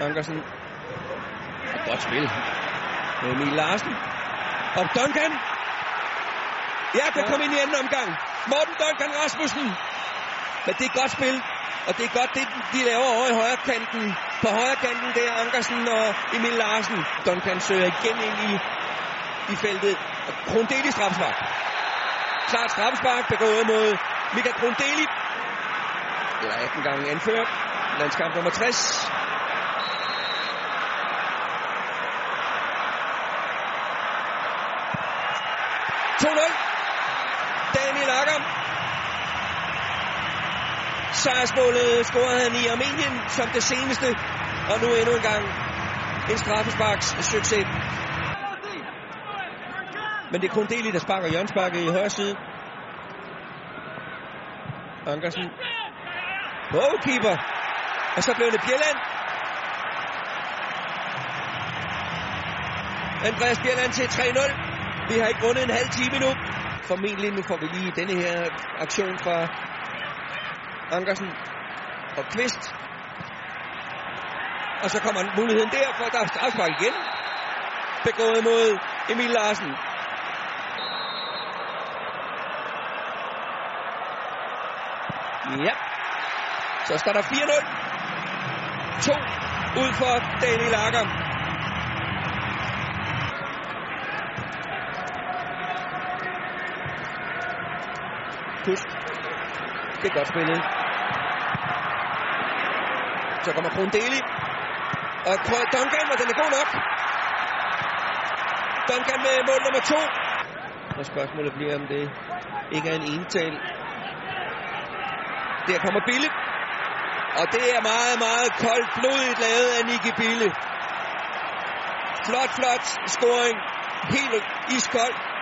Ankersen. Godt spil. Emil Larsen. Og Duncan. Ja, der kom ind i anden omgang. Morten Duncan Rasmussen. Men det er godt spil. Og det er godt, det de laver over i højre kanten. På højre kanten der Ankersen og Emil Larsen. Duncan søger igen ind i, i feltet. Og Krondeli straffespark. Klart straffespark begået mod Michael Krondeli. Eller 18 gange anført. Landskamp nummer 60. Daniel Akker. Sejrsmålet scorede han i Armenien som det seneste. Og nu endnu en gang en straffesparks succes. Men det er kun Deli, der sparker hjørnsparket i højre side. Ankersen. Målkeeper. Og så blev det Bjelland. Andreas Bjelland til 3-0. Vi har ikke vundet en halv time nu. Formentlig nu får vi lige denne her aktion fra Ankersen og Kvist. Og så kommer muligheden der, for der er strafspark igen. Begået mod Emil Larsen. Ja. Så står der 4-0. 2 ud for Daniel Akker. Kyst. Det er godt spillet. Så kommer Krondeli. Og Duncan, og den er god nok. Duncan med mål nummer to. Og spørgsmålet bliver, om det ikke er en ental. Der kommer Bille. Og det er meget, meget koldt blodigt lavet af Nicky Bille. Flot, flot scoring. Helt iskold.